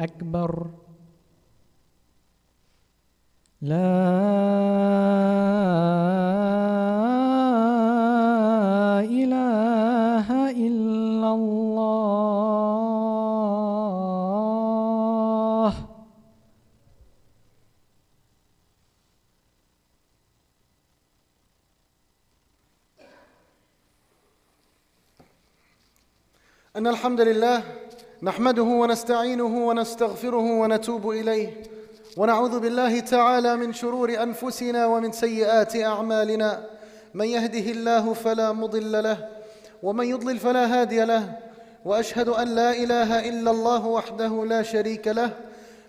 أكبر. لا إله إلا الله. أن الحمد لله نحمده ونستعينه ونستغفره ونتوب إليه. ونعوذ بالله تعالى من شرور أنفسنا ومن سيئات أعمالنا. من يهده الله فلا مضل له ومن يضلل فلا هادي له. وأشهد أن لا إله إلا الله وحده لا شريك له.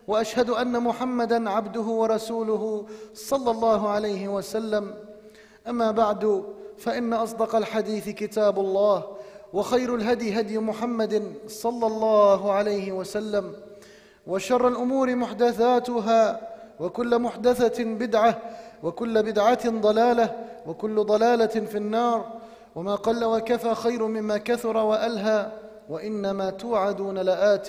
وأشهد أن محمدا عبده ورسوله صلى الله عليه وسلم. أما بعد فإن أصدق الحديث كتاب الله. وخير الهدي هدي محمد صلى الله عليه وسلم وشر الأمور محدثاتها وكل محدثة بدعة وكل بدعة ضلالة وكل ضلالة في النار. وما قل وكفى خير مما كثر وألهى وإنما توعدون لآت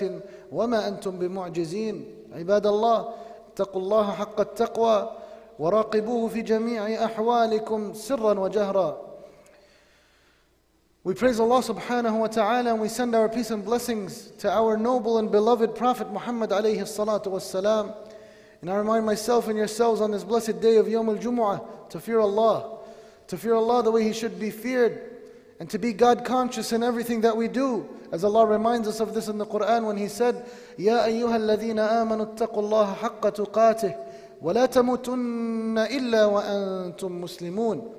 وما أنتم بمعجزين. عباد الله اتقوا الله حق التقوى وراقبوه في جميع أحوالكم سرا وجهرا. We praise Allah subhanahu wa ta'ala and we send our peace and blessings to our noble and beloved Prophet Muhammad alayhi salatu wassalam. And I remind myself and yourselves on this blessed day of Yom al Jumu'ah to fear Allah, to fear Allah the way He should be feared, and to be God conscious in everything that we do. As Allah reminds us of this in the Quran when He said, Ya ayyuha amanu haqqa tuqatih, wa la tamutunna illa wa antum muslimun.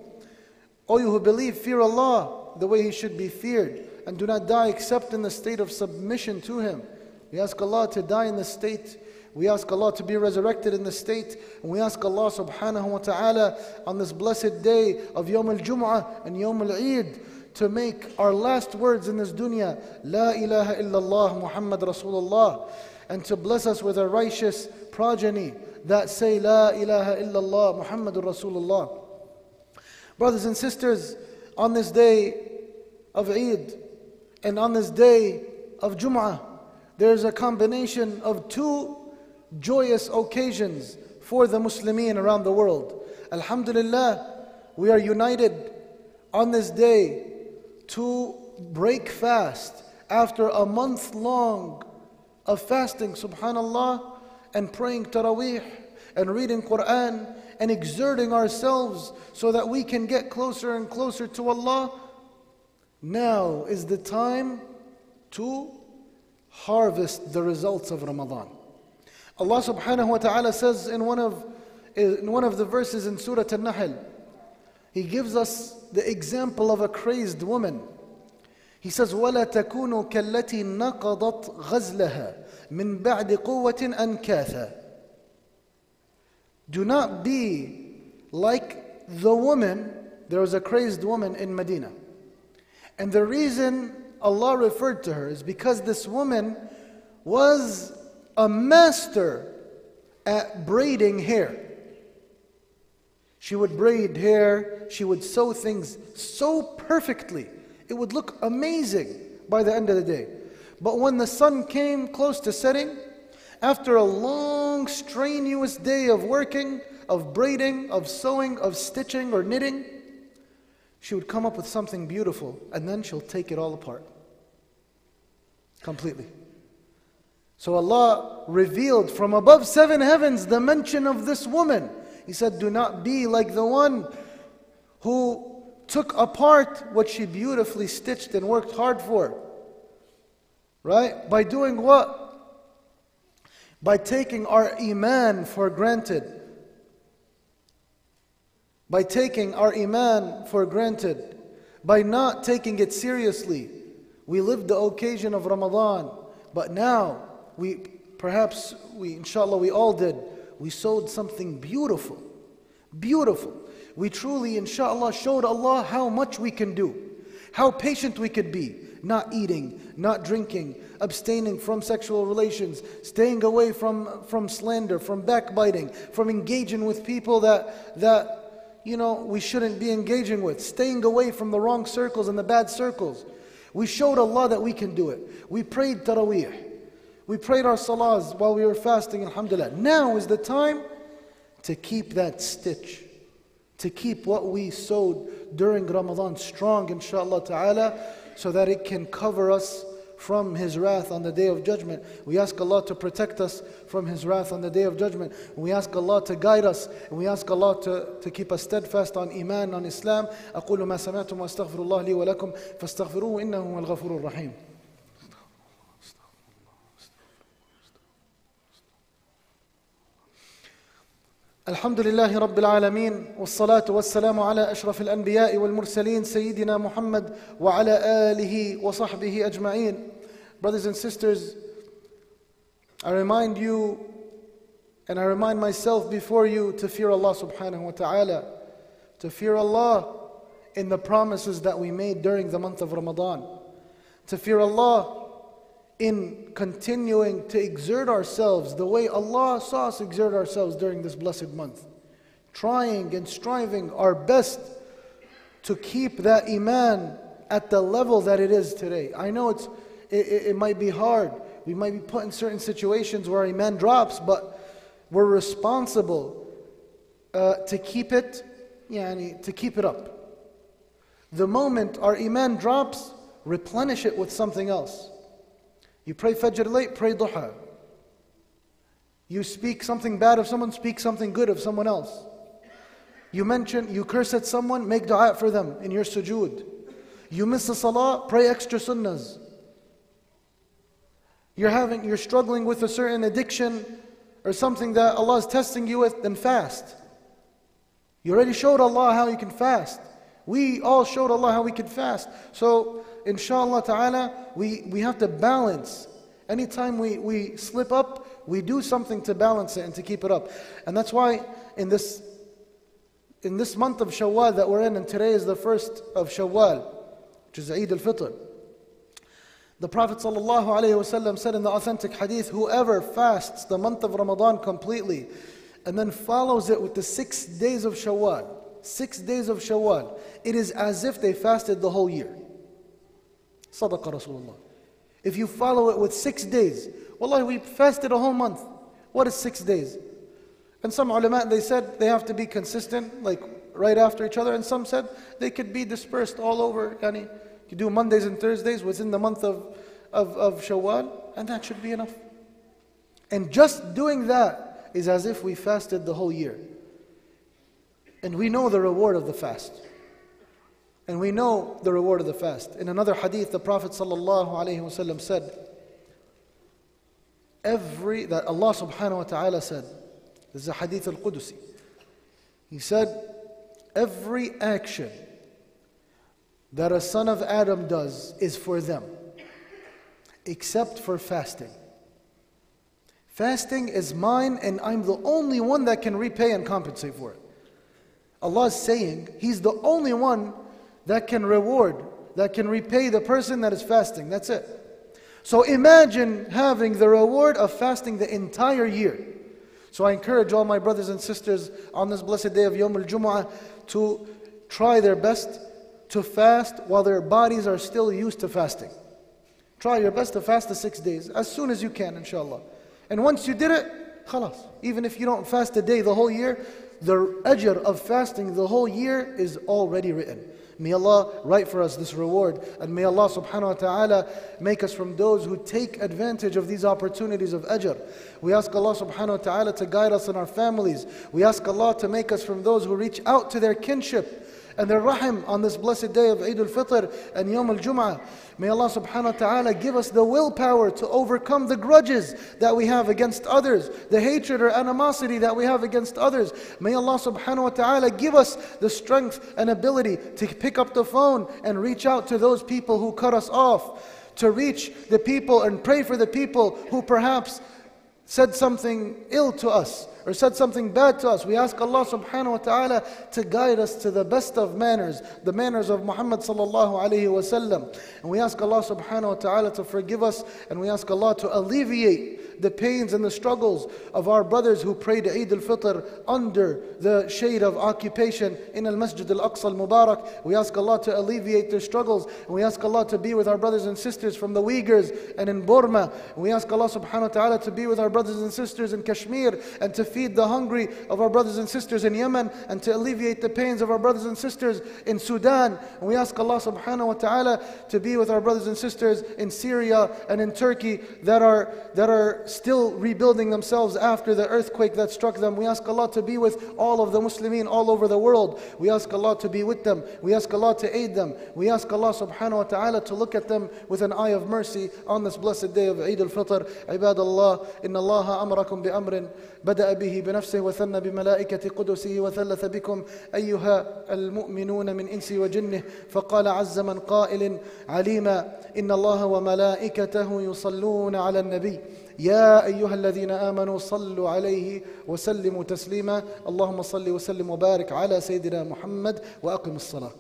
O you who believe, fear Allah the way He should be feared, and do not die except in the state of submission to Him. We ask Allah to die in the state. We ask Allah to be resurrected in the state. And we ask Allah subhanahu wa ta'ala on this blessed day of Yawm al Jum'ah and Yawm al Eid to make our last words in this dunya, La ilaha illallah Muhammad Rasulullah, and to bless us with a righteous progeny that say, La ilaha illallah Muhammadur Rasulullah. Brothers and sisters, on this day of Eid and on this day of Jum'ah, there's a combination of two joyous occasions for the Muslimin around the world. Alhamdulillah, we are united on this day to break fast after a month long of fasting, subhanallah, and praying taraweeh and reading Quran and exerting ourselves so that we can get closer and closer to Allah, now is the time to harvest the results of Ramadan. Allah subhanahu wa ta'ala says in one of, in one of the verses in Surah An-Nahl, He gives us the example of a crazed woman. He says, وَلَا تَكُونُوا كَالَّتِي نَقَضَتْ غَزْلَهَا مِنْ بَعْدِ قُوَّةٍ أَنْكَاثًا do not be like the woman, there was a crazed woman in Medina. And the reason Allah referred to her is because this woman was a master at braiding hair. She would braid hair, she would sew things so perfectly. It would look amazing by the end of the day. But when the sun came close to setting, after a long, strenuous day of working, of braiding, of sewing, of stitching or knitting, she would come up with something beautiful and then she'll take it all apart completely. So Allah revealed from above seven heavens the mention of this woman. He said, Do not be like the one who took apart what she beautifully stitched and worked hard for. Right? By doing what? By taking our Iman for granted. By taking our Iman for granted. By not taking it seriously. We lived the occasion of Ramadan, but now we perhaps we inshallah we all did. We sewed something beautiful. Beautiful. We truly, inshallah, showed Allah how much we can do, how patient we could be, not eating, not drinking, abstaining from sexual relations, staying away from, from slander, from backbiting, from engaging with people that, that you know, we shouldn't be engaging with, staying away from the wrong circles and the bad circles. We showed Allah that we can do it. We prayed taraweeh. We prayed our salahs while we were fasting, alhamdulillah. Now is the time to keep that stitch, to keep what we sewed during Ramadan strong, inshallah ta'ala, so that it can cover us from His wrath on the day of judgment. We ask Allah to protect us from His wrath on the day of judgment. We ask Allah to guide us, and we ask Allah to, to keep us steadfast on Iman, on Islam. أقول ما سمعتم وأستغفر الله لي ولكم فاستغفروه إنه هو الغفور الرحيم. الحمد لله رب العالمين والصلاة والسلام على أشرف الأنبياء والمرسلين سيدنا محمد وعلى آله وصحبه أجمعين Brothers and sisters, I remind you and I remind myself before you to fear Allah subhanahu wa ta'ala, to fear Allah in the promises that we made during the month of Ramadan, to fear Allah in continuing to exert ourselves the way Allah saw us exert ourselves during this blessed month. Trying and striving our best to keep that Iman at the level that it is today. I know it's, it, it, it might be hard. We might be put in certain situations where Iman drops, but we're responsible uh, to keep it, yani, to keep it up. The moment our Iman drops, replenish it with something else. You pray Fajr late, pray Duha. You speak something bad of someone, speak something good of someone else. You mention, you curse at someone, make dua for them in your sujood. You miss the salah, pray extra sunnahs. You're having, you're struggling with a certain addiction or something that Allah is testing you with, then fast. You already showed Allah how you can fast. We all showed Allah how we can fast. So inshallah ta'ala, we, we have to balance. Anytime we, we slip up, we do something to balance it and to keep it up. And that's why in this, in this month of Shawwal that we're in, and today is the first of Shawwal, which is Eid al-Fitr. The Prophet ﷺ said in the authentic hadith, whoever fasts the month of Ramadan completely and then follows it with the six days of Shawwal, six days of Shawwal, it is as if they fasted the whole year. Sadaqa Rasulullah. If you follow it with six days, wallahi, we fasted a whole month. What is six days? And some ulama, they said they have to be consistent, like right after each other, and some said they could be dispersed all over. Yani, you do Mondays and Thursdays within the month of, of, of Shawwal, and that should be enough. And just doing that is as if we fasted the whole year. And we know the reward of the fast. And we know the reward of the fast. In another hadith, the Prophet ﷺ said, Every, that Allah subhanahu wa ta'ala said, this is a hadith al Qudusi. He said, Every action that a son of Adam does is for them, except for fasting. Fasting is mine, and I'm the only one that can repay and compensate for it. Allah is saying He's the only one that can reward, that can repay the person that is fasting. That's it. So imagine having the reward of fasting the entire year. So I encourage all my brothers and sisters on this blessed day of Yom al to try their best to fast while their bodies are still used to fasting. Try your best to fast the six days as soon as you can, inshallah. And once you did it, khalas. Even if you don't fast a day the whole year, the ajr of fasting the whole year is already written. May Allah write for us this reward and may Allah subhanahu wa ta'ala make us from those who take advantage of these opportunities of ajr. We ask Allah subhanahu wa ta'ala to guide us and our families. We ask Allah to make us from those who reach out to their kinship and their rahim on this blessed day of Eid al-Fitr and Yom al-Jum'ah. May Allah subhanahu wa ta'ala give us the willpower to overcome the grudges that we have against others, the hatred or animosity that we have against others. May Allah subhanahu wa ta'ala give us the strength and ability to pick up the phone and reach out to those people who cut us off, to reach the people and pray for the people who perhaps said something ill to us or said something bad to us. We ask Allah subhanahu wa ta'ala to guide us to the best of manners, the manners of Muhammad sallallahu alayhi wa sallam. And we ask Allah subhanahu wa ta'ala to forgive us and we ask Allah to alleviate the pains and the struggles of our brothers who prayed Eid al-Fitr under the shade of occupation in al-Masjid al-Aqsa al-Mubarak. We ask Allah to alleviate their struggles and we ask Allah to be with our brothers and sisters from the Uyghurs and in Burma. And we ask Allah subhanahu wa ta'ala to be with our brothers and sisters in Kashmir and to feed the hungry of our brothers and sisters in Yemen and to alleviate the pains of our brothers and sisters in Sudan. And we ask Allah subhanahu wa ta'ala to be with our brothers and sisters in Syria and in Turkey that are, that are still rebuilding themselves after the earthquake that struck them. We ask Allah to be with all of the Muslimin all over the world. We ask Allah to be with them. We ask Allah to aid them. We ask Allah subhanahu wa ta'ala to look at them with an eye of mercy on this blessed day of Eid al-Fitr. عباد الله إن الله أمركم بأمر بدأ به بنفسه وثنى بملائكة قدسه وثلث بكم أيها المؤمنون من إنس وجنه فقال عز من قائل عليما إن الله وملائكته يصلون على النبي. يا أيها الذين آمنوا صلوا عليه وسلموا تسليما. اللهم صل وسلم وبارك على سيدنا محمد وأقم الصلاة.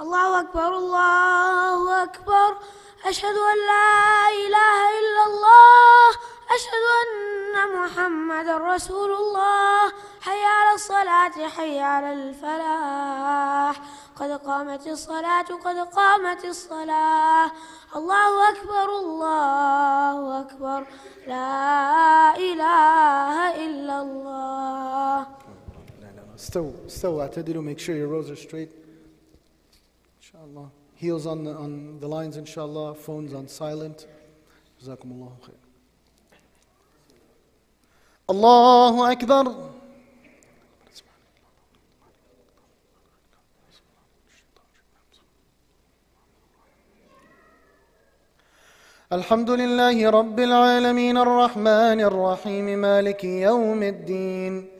الله أكبر الله أكبر. أشهد أن لا إله إلا الله. أشهد أن محمد رسول الله. حي على الصلاة حي على الفلاح. قد قامت الصلاة قد قامت الصلاة. الله أكبر الله أكبر. لا إله إلا الله. استووا استووا اعتدلوا. Make sure your rows are straight. Inshallah heels on the, on the lines inshallah phones on silent. جزاكم الله خير. الله أكبر. الحمد لله رب العالمين. الرحمن الرحيم. مالك يوم الدين.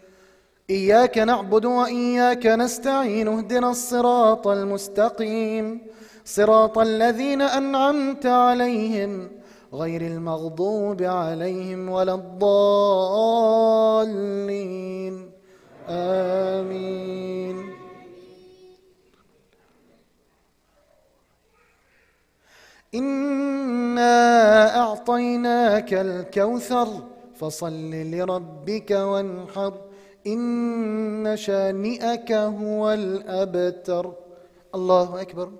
إياك نعبد وإياك نستعين اهدنا الصراط المستقيم. صراط الذين أنعمت عليهم غير المغضوب عليهم ولا الضالين. آمين. إنا أعطيناك الكوثر فصل لربك وانحر. إن شانئك هو الأبتر. الله أكبر.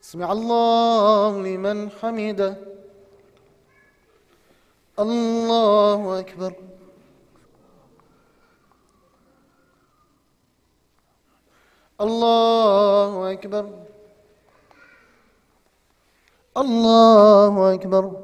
سمع الله لمن حمده. الله أكبر. الله أكبر. الله أكبر.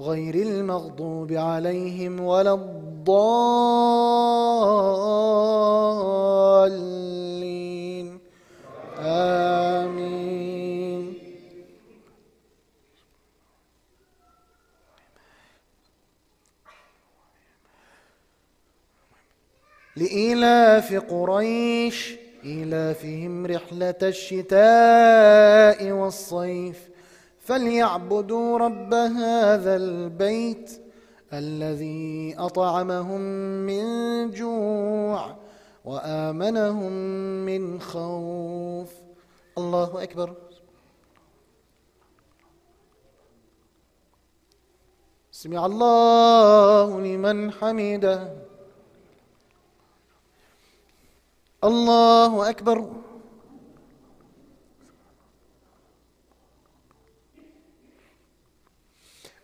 غير المغضوب عليهم ولا الضالين. آمين. لإيلاف قريش إيلافهم رحلة الشتاء والصيف. فليعبدوا رب هذا البيت الذي أطعمهم من جوع وآمنهم من خوف. الله أكبر. سمع الله لمن حمده. الله أكبر.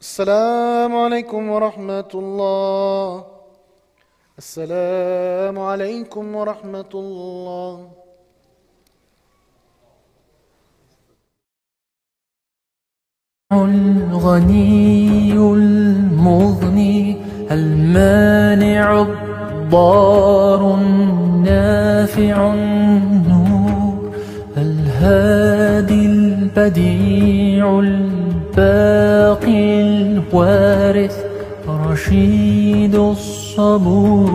السلام عليكم ورحمة الله. السلام عليكم ورحمة الله. الغني المغني المانع الضار النافع النور. الهادي البديع الباقي الوارث رشيد الصبور.